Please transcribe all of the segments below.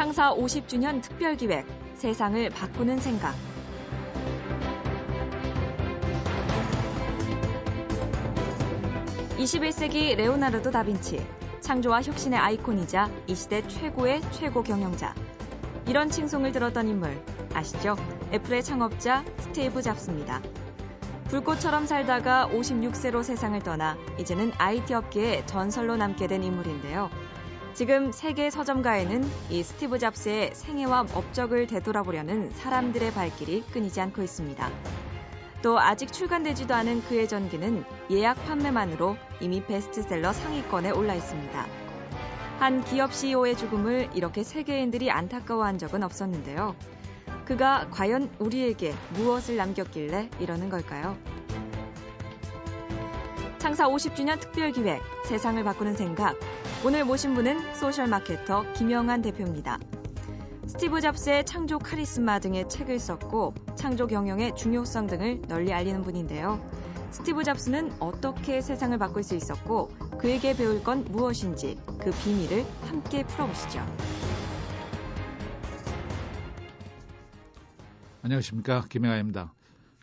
창사 50주년 특별기획 세상을 바꾸는 생각. (21세기) 레오나르도 다빈치 창조와 혁신의 아이콘이자 이 시대 최고의 최고 경영자 이런 칭송을 들었던 인물 아시죠? 애플의 창업자 스티브 잡스입니다. 불꽃처럼 살다가 56세로 세상을 떠나 이제는 IT 업계의 전설로 남게 된 인물인데요. 지금 세계 서점가에는 이 스티브 잡스의 생애와 업적을 되돌아보려는 사람들의 발길이 끊이지 않고 있습니다. 또 아직 출간되지도 않은 그의 전기는 예약 판매만으로 이미 베스트셀러 상위권에 올라 있습니다. 한 기업 CEO의 죽음을 이렇게 세계인들이 안타까워한 적은 없었는데요. 그가 과연 우리에게 무엇을 남겼길래 이러는 걸까요? 창사 50주년 특별 기획 세상을 바꾸는 생각 오늘 모신 분은 social marketer 김영한 대표입니다. 스티브 잡스의 창조 카리스마 등의 책을 썼고 창조 경영의 중요성 등을 널리 알리는 분인데요. 스티브 잡스는 어떻게 세상을 바꿀 수 있었고 그에게 배울 건 무엇인지 그 비밀을 함께 풀어보시죠. 안녕하십니까 김영한입니다.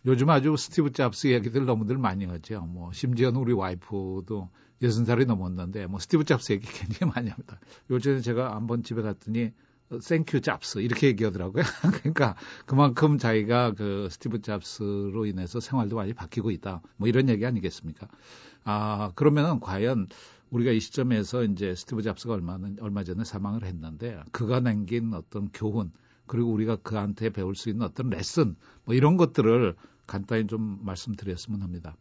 요즘 아주 스티브 잡스 얘기들 너무들 많이 하죠. 뭐 심지어는 우리 와이프도 60살이 넘었는데 뭐 스티브 잡스 얘기 굉장히 많이 합니다. 요즘에 제가 한번 집에 갔더니 Thank you 잡스 이렇게 얘기하더라고요. 그러니까 그만큼 자기가 그 스티브 잡스로 인해서 생활도 많이 바뀌고 있다. 뭐 이런 얘기 아니겠습니까? 아 그러면은 과연 우리가 이 시점에서 이제 스티브 잡스가 얼마 얼마 전에 사망을 했는데 그가 남긴 어떤 교훈 그리고 우리가 그한테 배울 수 있는 어떤 레슨 뭐 이런 것들을 간단히 좀 말씀드렸으면 합니다.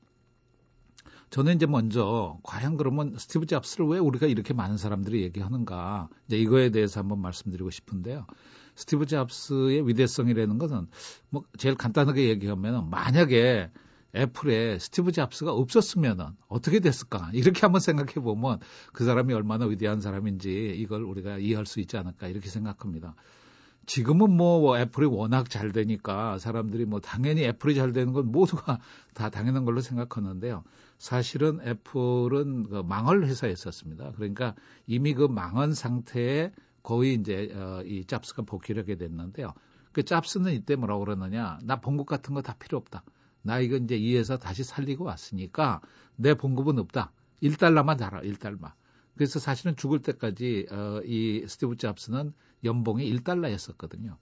저는 이제 먼저 과연 그러면 스티브 잡스를 왜 우리가 이렇게 많은 사람들이 얘기하는가 이제 이거에 대해서 한번 말씀드리고 싶은데요. 스티브 잡스의 위대성이라는 것은 뭐 제일 간단하게 얘기하면 만약에 애플에 스티브 잡스가 없었으면은 어떻게 됐을까 이렇게 한번 생각해 보면 그 사람이 얼마나 위대한 사람인지 이걸 우리가 이해할 수 있지 않을까 이렇게 생각합니다. 지금은 뭐 애플이 워낙 잘 되니까 사람들이 뭐 당연히 애플이 잘 되는 건 모두가 다 당연한 걸로 생각하는데요. 사실은 애플은 그 망할 회사였었습니다. 그러니까 이미 그 망한 상태에 거의 이제 어, 이 짭스가 복귀를 하게 됐는데요. 그 짭스는 이때 뭐라고 그러느냐. 나 봉급 같은 거 다 필요 없다. 나 이거 이제 이 회사 다시 살리고 왔으니까 내 봉급은 없다. 1달러만 달아, 1달러. 그래서 사실은 죽을 때까지 어, 이 스티브 잡스는 연봉이 1달러였었거든요.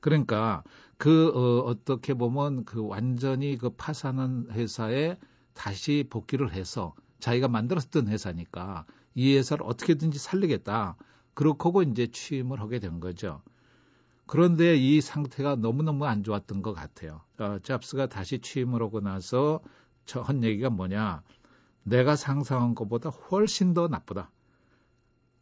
그러니까 그 어, 어떻게 보면 그 완전히 그 파산한 회사에 다시 복귀를 해서 자기가 만들었던 회사니까 이 회사를 어떻게든지 살리겠다. 그렇고 이제 취임을 하게 된 거죠. 그런데 이 상태가 너무너무 안 좋았던 것 같아요. 어, 잡스가 다시 취임을 하고 나서 저한 얘기가 뭐냐. 내가 상상한 것보다 훨씬 더 나쁘다.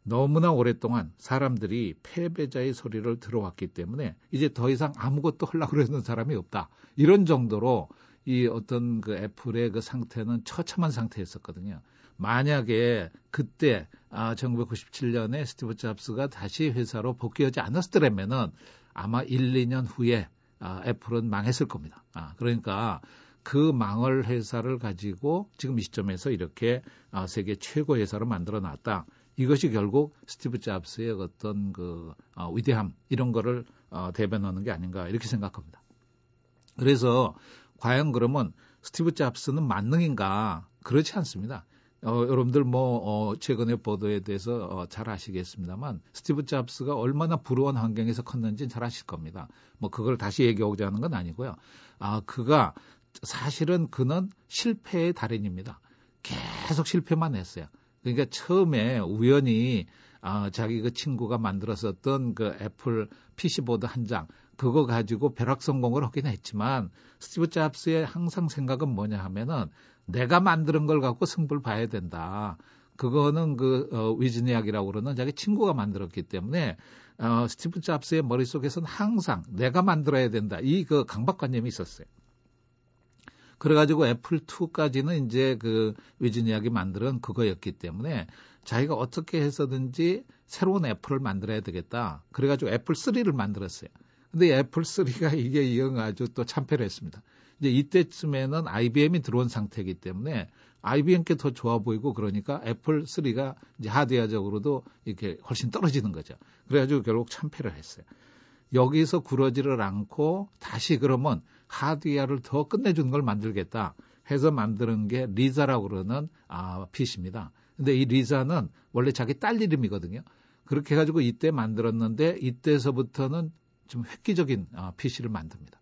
너무나 오랫동안 사람들이 패배자의 소리를 들어왔기 때문에 이제 더 이상 아무것도 하려고 그러는 사람이 없다. 이런 정도로 이 어떤 그 애플의 그 상태는 처참한 상태였었거든요. 만약에 그때 아 1997년에 스티브 잡스가 다시 회사로 복귀하지 않았더라면은 아마 1, 2년 후에 아, 애플은 망했을 겁니다. 아, 그러니까 그 망할 회사를 가지고 지금 이 시점에서 이렇게 아, 세계 최고 회사로 만들어 놨다. 이것이 결국 스티브 잡스의 어떤 그 어, 위대함 이런 거를 어, 대변하는 게 아닌가 이렇게 생각합니다. 그래서 과연 그러면 스티브 잡스는 만능인가? 그렇지 않습니다. 어, 여러분들 뭐 어, 최근의 보도에 대해서 어, 잘 아시겠습니다만 스티브 잡스가 얼마나 불우한 환경에서 컸는지 잘 아실 겁니다. 뭐 그걸 다시 얘기하고자 하는 건 아니고요. 아 그가 사실은 그는 실패의 달인입니다. 계속 실패만 했어요. 그러니까 처음에 우연히 아, 자기 그 친구가 만들었었던 그 애플 PC board 한 장, 그거 가지고 벼락 성공을 하긴 했지만 스티브 잡스의 항상 생각은 뭐냐 하면은 내가 만드는 걸 갖고 승부를 봐야 된다. 그거는 그 어, 워즈니악이라고 그러는 자기 친구가 만들었기 때문에 어, 스티브 잡스의 머릿속에서는 항상 내가 만들어야 된다. 이 그 강박관념이 있었어요. 그래가지고 애플 2까지는 이제 그 워즈니악이 만드는 그거였기 때문에 자기가 어떻게 해서든지 새로운 애플을 만들어야 되겠다. 그래가지고 애플 3를 만들었어요. 근데 애플 3가 이게 영 아주 또 참패를 했습니다. 이제 이때쯤에는 IBM이 들어온 상태이기 때문에 IBM 게 더 좋아 보이고 그러니까 애플 3가 이제 하드웨어적으로도 이렇게 훨씬 떨어지는 거죠. 그래가지고 결국 참패를 했어요. 여기서 구러지를 않고 다시 그러면 하드웨어를 더 끝내주는 걸 만들겠다 해서 만드는 게 리자라고 그러는 아, PC입니다. 근데 이 리자는 원래 자기 딸 이름이거든요. 그렇게 해가지고 이때 만들었는데 이때서부터는 좀 획기적인 아, PC를 만듭니다.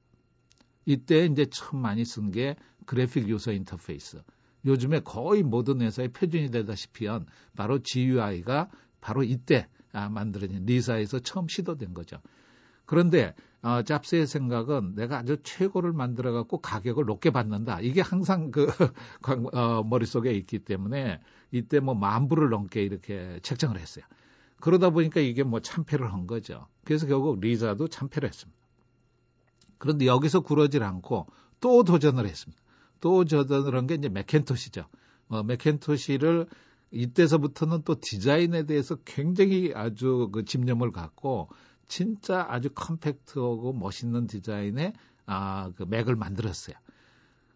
이때 이제 처음 많이 쓴 게 그래픽 유서 인터페이스. 요즘에 거의 모든 회사의 표준이 되다시피 한 바로 GUI가 바로 이때 아, 만들어진 리사에서 처음 시도된 거죠. 그런데 어, 잡스의 생각은 내가 아주 최고를 만들어 갖고 가격을 높게 받는다. 이게 항상 그 어, 머릿속에 있기 때문에 이때 뭐 만 불을 넘게 이렇게 책정을 했어요. 그러다 보니까 이게 뭐 참패를 한 거죠. 그래서 결국 리자도 참패를 했습니다. 그런데 여기서 구러질 않고 또 도전을 했습니다. 또 도전을 한 게 이제 맥켄토시죠. 어, 맥켄토시를 이때서부터는 또 디자인에 대해서 굉장히 아주 그 집념을 갖고 진짜 아주 컴팩트하고 멋있는 디자인의 아, 그 맥을 만들었어요.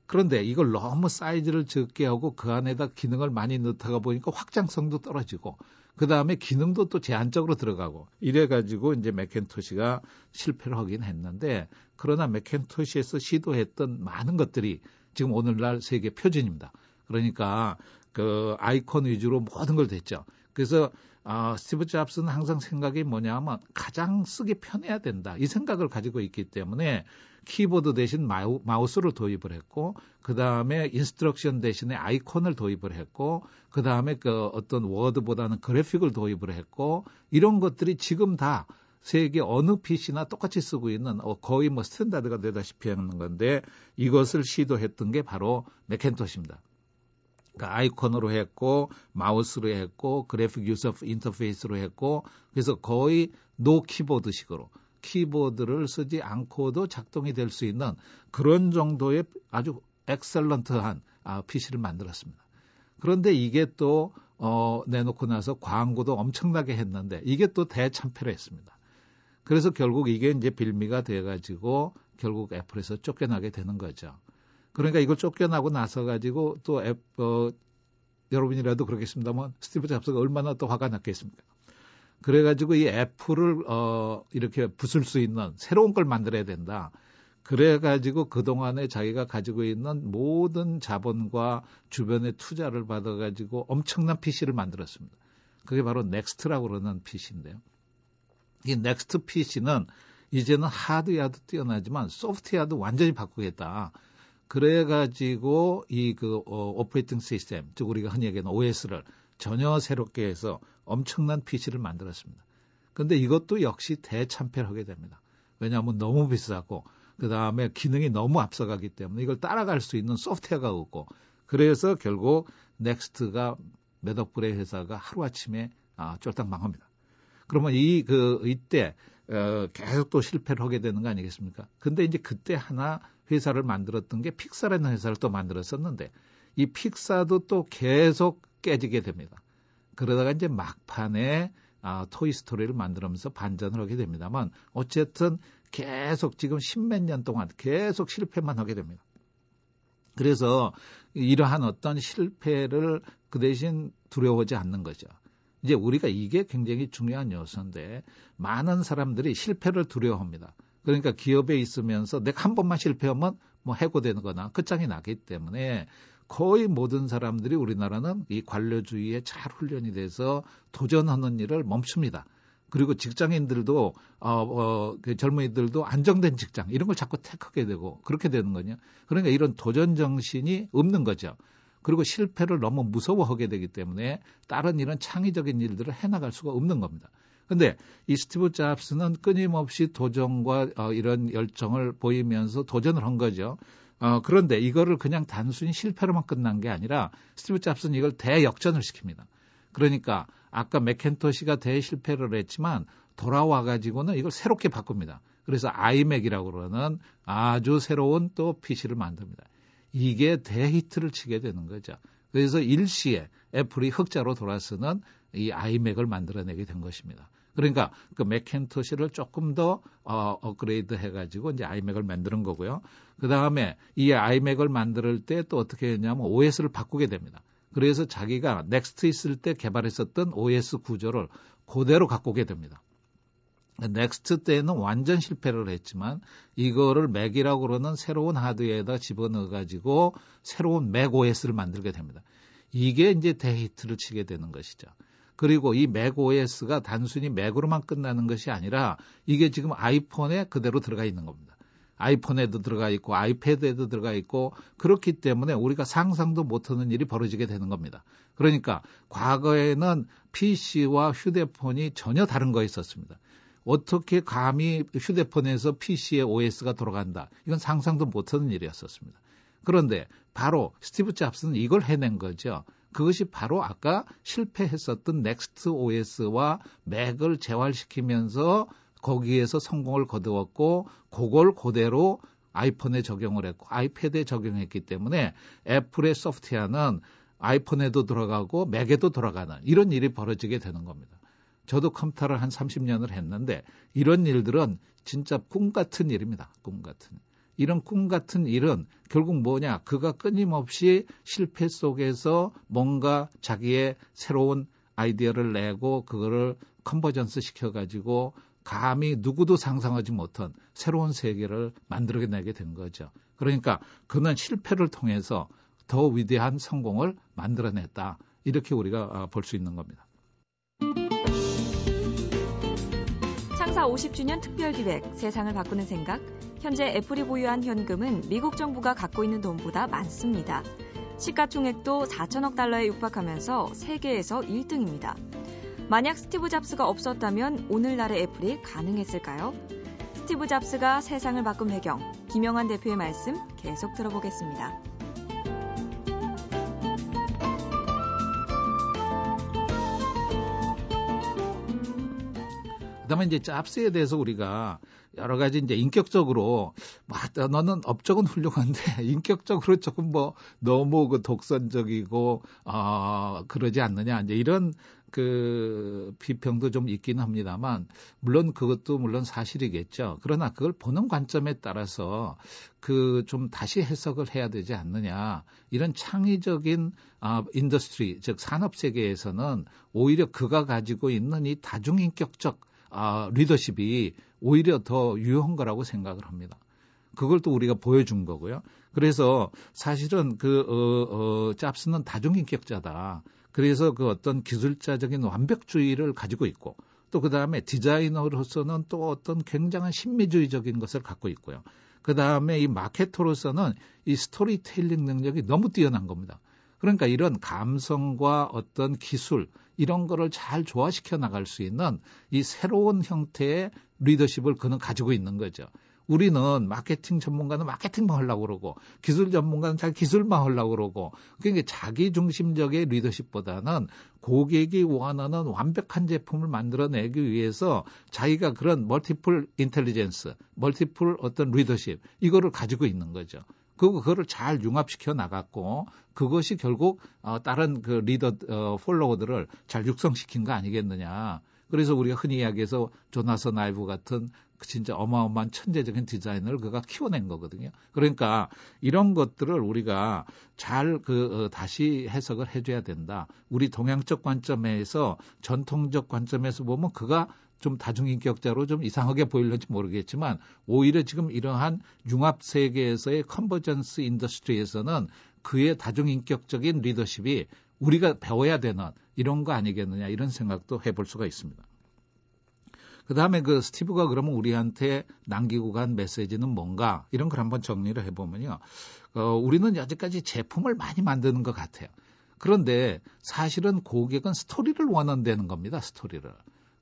그런데 이걸 너무 사이즈를 적게 하고 그 안에다 기능을 많이 넣다가 보니까 확장성도 떨어지고 그 다음에 기능도 또 제한적으로 들어가고 이래가지고 이제 맥켄토시가 실패를 하긴 했는데 그러나 매킨토시에서 시도했던 많은 것들이 지금 오늘날 세계 표준입니다. 그러니까 그 아이콘 위주로 모든 걸 됐죠. 그래서 아, 스티브 잡스는 항상 생각이 뭐냐면 가장 쓰기 편해야 된다. 이 생각을 가지고 있기 때문에 키보드 대신 마우, 마우스를 도입을 했고 그 다음에 instruction 대신에 아이콘을 도입을 했고 그 다음에 그 어떤 워드보다는 그래픽을 도입을 했고 이런 것들이 지금 다 세계 어느 PC나 똑같이 쓰고 있는 어, 거의 뭐 standard가 되다시피 하는 건데 이것을 시도했던 게 바로 매킨토시입니다. 그러니까 아이콘으로 했고 마우스로 했고 graphic user interface로 했고 그래서 거의 no keyboard식으로 키보드를 쓰지 않고도 작동이 될 수 있는 그런 정도의 아주 excellent한 아, PC를 만들었습니다. 그런데 이게 또 어, 내놓고 나서 광고도 엄청나게 했는데 이게 또 대참패를 했습니다. 그래서 결국 이게 이제 빌미가 돼가지고 결국 애플에서 쫓겨나게 되는 거죠. 그러니까 이걸 쫓겨나고 나서 가지고 또 앱, 어, 여러분이라도 그렇겠습니다만 스티브 잡스가 얼마나 또 화가 났겠습니까? 그래가지고 이 애플을 어, 이렇게 부술 수 있는 새로운 걸 만들어야 된다. 그래가지고 그동안에 자기가 가지고 있는 모든 자본과 주변의 투자를 받아가지고 엄청난 PC를 만들었습니다. 그게 바로 넥스트라고 그러는 PC인데요. 이 넥스트 PC는 이제는 하드웨어도 뛰어나지만 소프트웨어도 완전히 바꾸겠다. 그래 가지고 이그 어, operating system, 즉 우리가 흔히 얘기하는 OS를 전혀 새롭게 해서 엄청난 PC를 만들었습니다. 근데 이것도 역시 대참패를 하게 됩니다. 왜냐하면 너무 비싸고 그 다음에 기능이 너무 앞서가기 때문에 이걸 따라갈 수 있는 소프트웨어가 없고 그래서 결국 넥스트가 몇억 불의 회사가 하루아침에 아, 쫄딱 망합니다. 그러면 이 그 이때 어, 계속 또 실패를 하게 되는 거 아니겠습니까? 근데 이제 그때 하나 회사를 만들었던 게 픽사라는 회사를 또 만들었었는데 이 픽사도 또 계속 깨지게 됩니다. 그러다가 이제 막판에 아, 토이스토리를 만들면서 반전을 하게 됩니다만 어쨌든 계속 지금 십몇 년 동안 계속 실패만 하게 됩니다. 그래서 이러한 어떤 실패를 그 대신 두려워하지 않는 거죠. 이제 우리가 이게 굉장히 중요한 요소인데 많은 사람들이 실패를 두려워합니다. 그러니까 기업에 있으면서 내가 한 번만 실패하면 뭐 해고되는 거나 끝장이 나기 때문에 거의 모든 사람들이 우리나라는 이 관료주의에 잘 훈련이 돼서 도전하는 일을 멈춥니다. 그리고 직장인들도 어, 어, 그 젊은이들도 안정된 직장 이런 걸 자꾸 택하게 되고 그렇게 되는 거냐. 그러니까 이런 도전 정신이 없는 거죠. 그리고 실패를 너무 무서워하게 되기 때문에 다른 이런 창의적인 일들을 해나갈 수가 없는 겁니다. 근데 이 스티브 잡스는 끊임없이 도전과 어, 이런 열정을 보이면서 도전을 한 거죠. 어, 그런데 이거를 그냥 단순히 실패로만 끝난 게 아니라 스티브 잡스는 이걸 대역전을 시킵니다. 그러니까 아까 맥켄토시가 대실패를 했지만 돌아와 가지고는 이걸 새롭게 바꿉니다. 그래서 아이맥이라고 그러는 아주 새로운 또 PC를 만듭니다. 이게 대히트를 치게 되는 거죠. 그래서 일시에 애플이 흑자로 돌아서는 이 아이맥을 만들어내게 된 것입니다. 그러니까 그 맥켄토시를 조금 더 어, 업그레이드 해가지고 이제 아이맥을 만드는 거고요. 그 다음에 이 아이맥을 만들 때 또 어떻게 했냐면 OS를 바꾸게 됩니다. 그래서 자기가 넥스트 있을 때 개발했었던 OS 구조를 그대로 갖고 오게 됩니다. 넥스트 때는 완전 실패를 했지만 이거를 맥이라고 그러는 새로운 하드웨어에다 집어넣어 가지고 새로운 맥 OS를 만들게 됩니다. 이게 이제 대히트를 치게 되는 것이죠. 그리고 이 맥 OS가 단순히 맥으로만 끝나는 것이 아니라 이게 지금 아이폰에 그대로 들어가 있는 겁니다. 아이폰에도 들어가 있고 아이패드에도 들어가 있고 그렇기 때문에 우리가 상상도 못하는 일이 벌어지게 되는 겁니다. 그러니까 과거에는 PC와 휴대폰이 전혀 다른 거 있었습니다. 어떻게 감히 휴대폰에서 PC의 OS가 돌아간다. 이건 상상도 못하는 일이었었습니다. 그런데 바로 스티브 잡스는 이걸 해낸 거죠. 그것이 바로 아까 실패했었던 넥스트 OS와 맥을 재활시키면서 거기에서 성공을 거두었고 그걸 그대로 아이폰에 적용을 했고 아이패드에 적용했기 때문에 애플의 소프트웨어는 아이폰에도 들어가고 맥에도 들어가는 이런 일이 벌어지게 되는 겁니다. 저도 컴퓨터를 한 30년을 했는데 이런 일들은 진짜 꿈 같은 일입니다. 꿈 같은. 이런 꿈 같은 일은 결국 뭐냐? 그가 끊임없이 실패 속에서 뭔가 자기의 새로운 아이디어를 내고 그거를 convergence 시켜가지고 감히 누구도 상상하지 못한 새로운 세계를 만들어내게 된 거죠. 그러니까 그는 실패를 통해서 더 위대한 성공을 만들어냈다. 이렇게 우리가 아, 볼수 있는 겁니다. 창사 50주년 특별 기획 세상을 바꾸는 생각 현재 애플이 보유한 현금은 미국 정부가 갖고 있는 돈보다 많습니다. 시가총액도 4천억 달러에 육박하면서 세계에서 1등입니다. 만약 스티브 잡스가 없었다면 오늘날의 애플이 가능했을까요? 스티브 잡스가 세상을 바꾼 배경, 김영환 대표의 말씀 계속 들어보겠습니다. 다음에 이제 짭스에 대해서 우리가 여러 가지 이제 인격적으로 맞다 너는 업적은 훌륭한데 인격적으로 조금 뭐 너무 그 독선적이고 어 그러지 않느냐 이제 이런 그 비평도 좀 있긴 합니다만 물론 그것도 물론 사실이겠죠. 그러나 그걸 보는 관점에 따라서 그 좀 다시 해석을 해야 되지 않느냐. 이런 창의적인 아 industry 즉 산업 세계에서는 오히려 그가 가지고 있는 이 다중인격적 아, 리더십이 오히려 더 유효한 거라고 생각을 합니다. 그걸 또 우리가 보여준 거고요. 그래서 사실은 그, 어, 어, 잡스는 다중인격자다. 그래서 그 어떤 기술자적인 완벽주의를 가지고 있고 또 그 다음에 디자이너로서는 또 어떤 굉장한 신미주의적인 것을 갖고 있고요. 그 다음에 이 마케터로서는 이 스토리텔링 능력이 너무 뛰어난 겁니다. 그러니까 이런 감성과 어떤 기술 이런 거를 잘 조화시켜 나갈 수 있는 이 새로운 형태의 리더십을 그는 가지고 있는 거죠. 우리는 마케팅 전문가는 마케팅만 하려고 그러고 기술 전문가는 자기 기술만 하려고 그러고 그러니까 자기 중심적인 리더십보다는 고객이 원하는 완벽한 제품을 만들어내기 위해서 자기가 그런 multiple intelligence, multiple 어떤 리더십 이거를 가지고 있는 거죠. 그, 그거를 잘 융합시켜 나갔고 그것이 결국 어, 다른 그 리더 어, follower들을 잘 육성시킨 거 아니겠느냐. 그래서 우리가 흔히 이야기해서 조나선 아이브 같은 그 진짜 어마어마한 천재적인 디자이너를 그가 키워낸 거거든요. 그러니까 이런 것들을 우리가 잘그 어, 다시 해석을 해줘야 된다. 우리 동양적 관점에서 전통적 관점에서 보면 그가 좀 다중인격자로 좀 이상하게 보일는지 모르겠지만 오히려 지금 이러한 융합 세계에서의 convergence industry에서는 그의 다중인격적인 리더십이 우리가 배워야 되는 이런 거 아니겠느냐 이런 생각도 해볼 수가 있습니다. 그 다음에 그 스티브가 그러면 우리한테 남기고 간 메시지는 뭔가 이런 걸 한번 정리를 해보면요. 어, 우리는 여지까지 제품을 많이 만드는 것 같아요. 그런데 사실은 고객은 스토리를 원한다는 겁니다. 스토리를.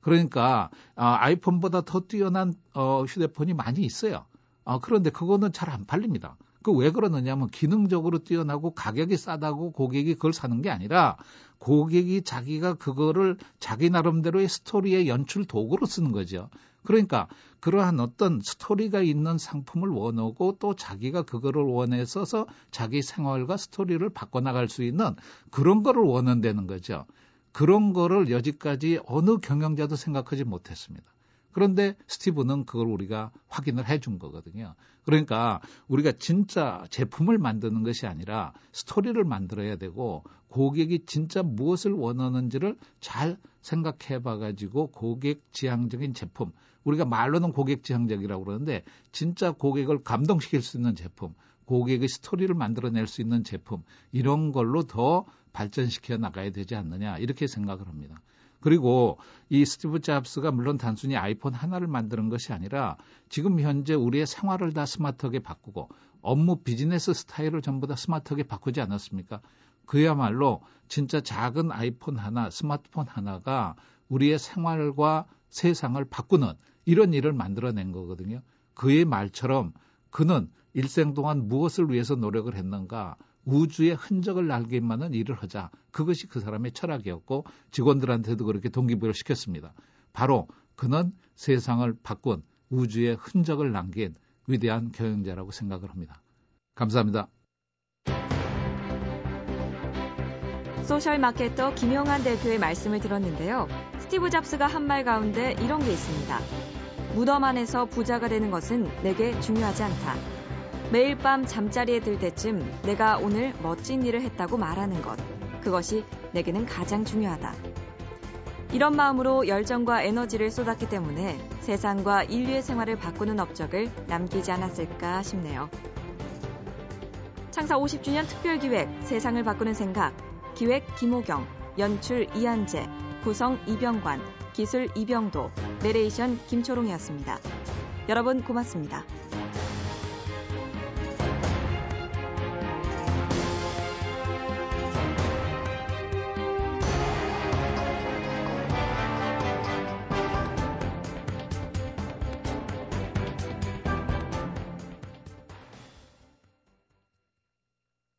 그러니까 아, 아이폰보다 더 뛰어난 어, 휴대폰이 많이 있어요. 아, 그런데 그거는 잘 안 팔립니다. 그 왜 그러느냐면 기능적으로 뛰어나고 가격이 싸다고 고객이 그걸 사는 게 아니라 고객이 자기가 그거를 자기 나름대로의 스토리의 연출 도구로 쓰는 거죠. 그러니까 그러한 어떤 스토리가 있는 상품을 원하고 또 자기가 그거를 원해서서 자기 생활과 스토리를 바꿔나갈 수 있는 그런 거를 원한다는 거죠. 그런 거를 여지까지 어느 경영자도 생각하지 못했습니다. 그런데 스티브는 그걸 우리가 확인을 해준 거거든요. 그러니까 우리가 진짜 제품을 만드는 것이 아니라 스토리를 만들어야 되고 고객이 진짜 무엇을 원하는지를 잘 생각해 봐 가지고 고객 지향적인 제품 우리가 말로는 고객 지향적이라고 그러는데 진짜 고객을 감동시킬 수 있는 제품 고객의 스토리를 만들어낼 수 있는 제품 이런 걸로 더 발전시켜 나가야 되지 않느냐 이렇게 생각을 합니다. 그리고 이 스티브 잡스가 물론 단순히 아이폰 하나를 만드는 것이 아니라 지금 현재 우리의 생활을 다 스마트하게 바꾸고 업무 비즈니스 스타일을 전부 다 스마트하게 바꾸지 않았습니까? 그야말로 진짜 작은 아이폰 하나, 스마트폰 하나가 우리의 생활과 세상을 바꾸는 이런 일을 만들어낸 거거든요. 그의 말처럼 그는 일생 동안 무엇을 위해서 노력을 했는가 우주의 흔적을 남길만한 일을 하자. 그것이 그 사람의 철학이었고 직원들한테도 그렇게 동기부여를 시켰습니다. 바로 그는 세상을 바꾼 우주의 흔적을 남긴 위대한 경영자라고 생각을 합니다. 감사합니다. social marketer 김영환 대표의 말씀을 들었는데요. 스티브 잡스가 한 말 가운데 이런 게 있습니다. 무덤 안에서 부자가 되는 것은 내게 중요하지 않다. 매일 밤 잠자리에 들 때쯤 내가 오늘 멋진 일을 했다고 말하는 것. 그것이 내게는 가장 중요하다. 이런 마음으로 열정과 에너지를 쏟았기 때문에 세상과 인류의 생활을 바꾸는 업적을 남기지 않았을까 싶네요. 창사 50주년 특별기획 세상을 바꾸는 생각 기획 김호경 연출 이한재 구성 이병관 기술 이병도 내레이션 김초롱이었습니다. 여러분 고맙습니다.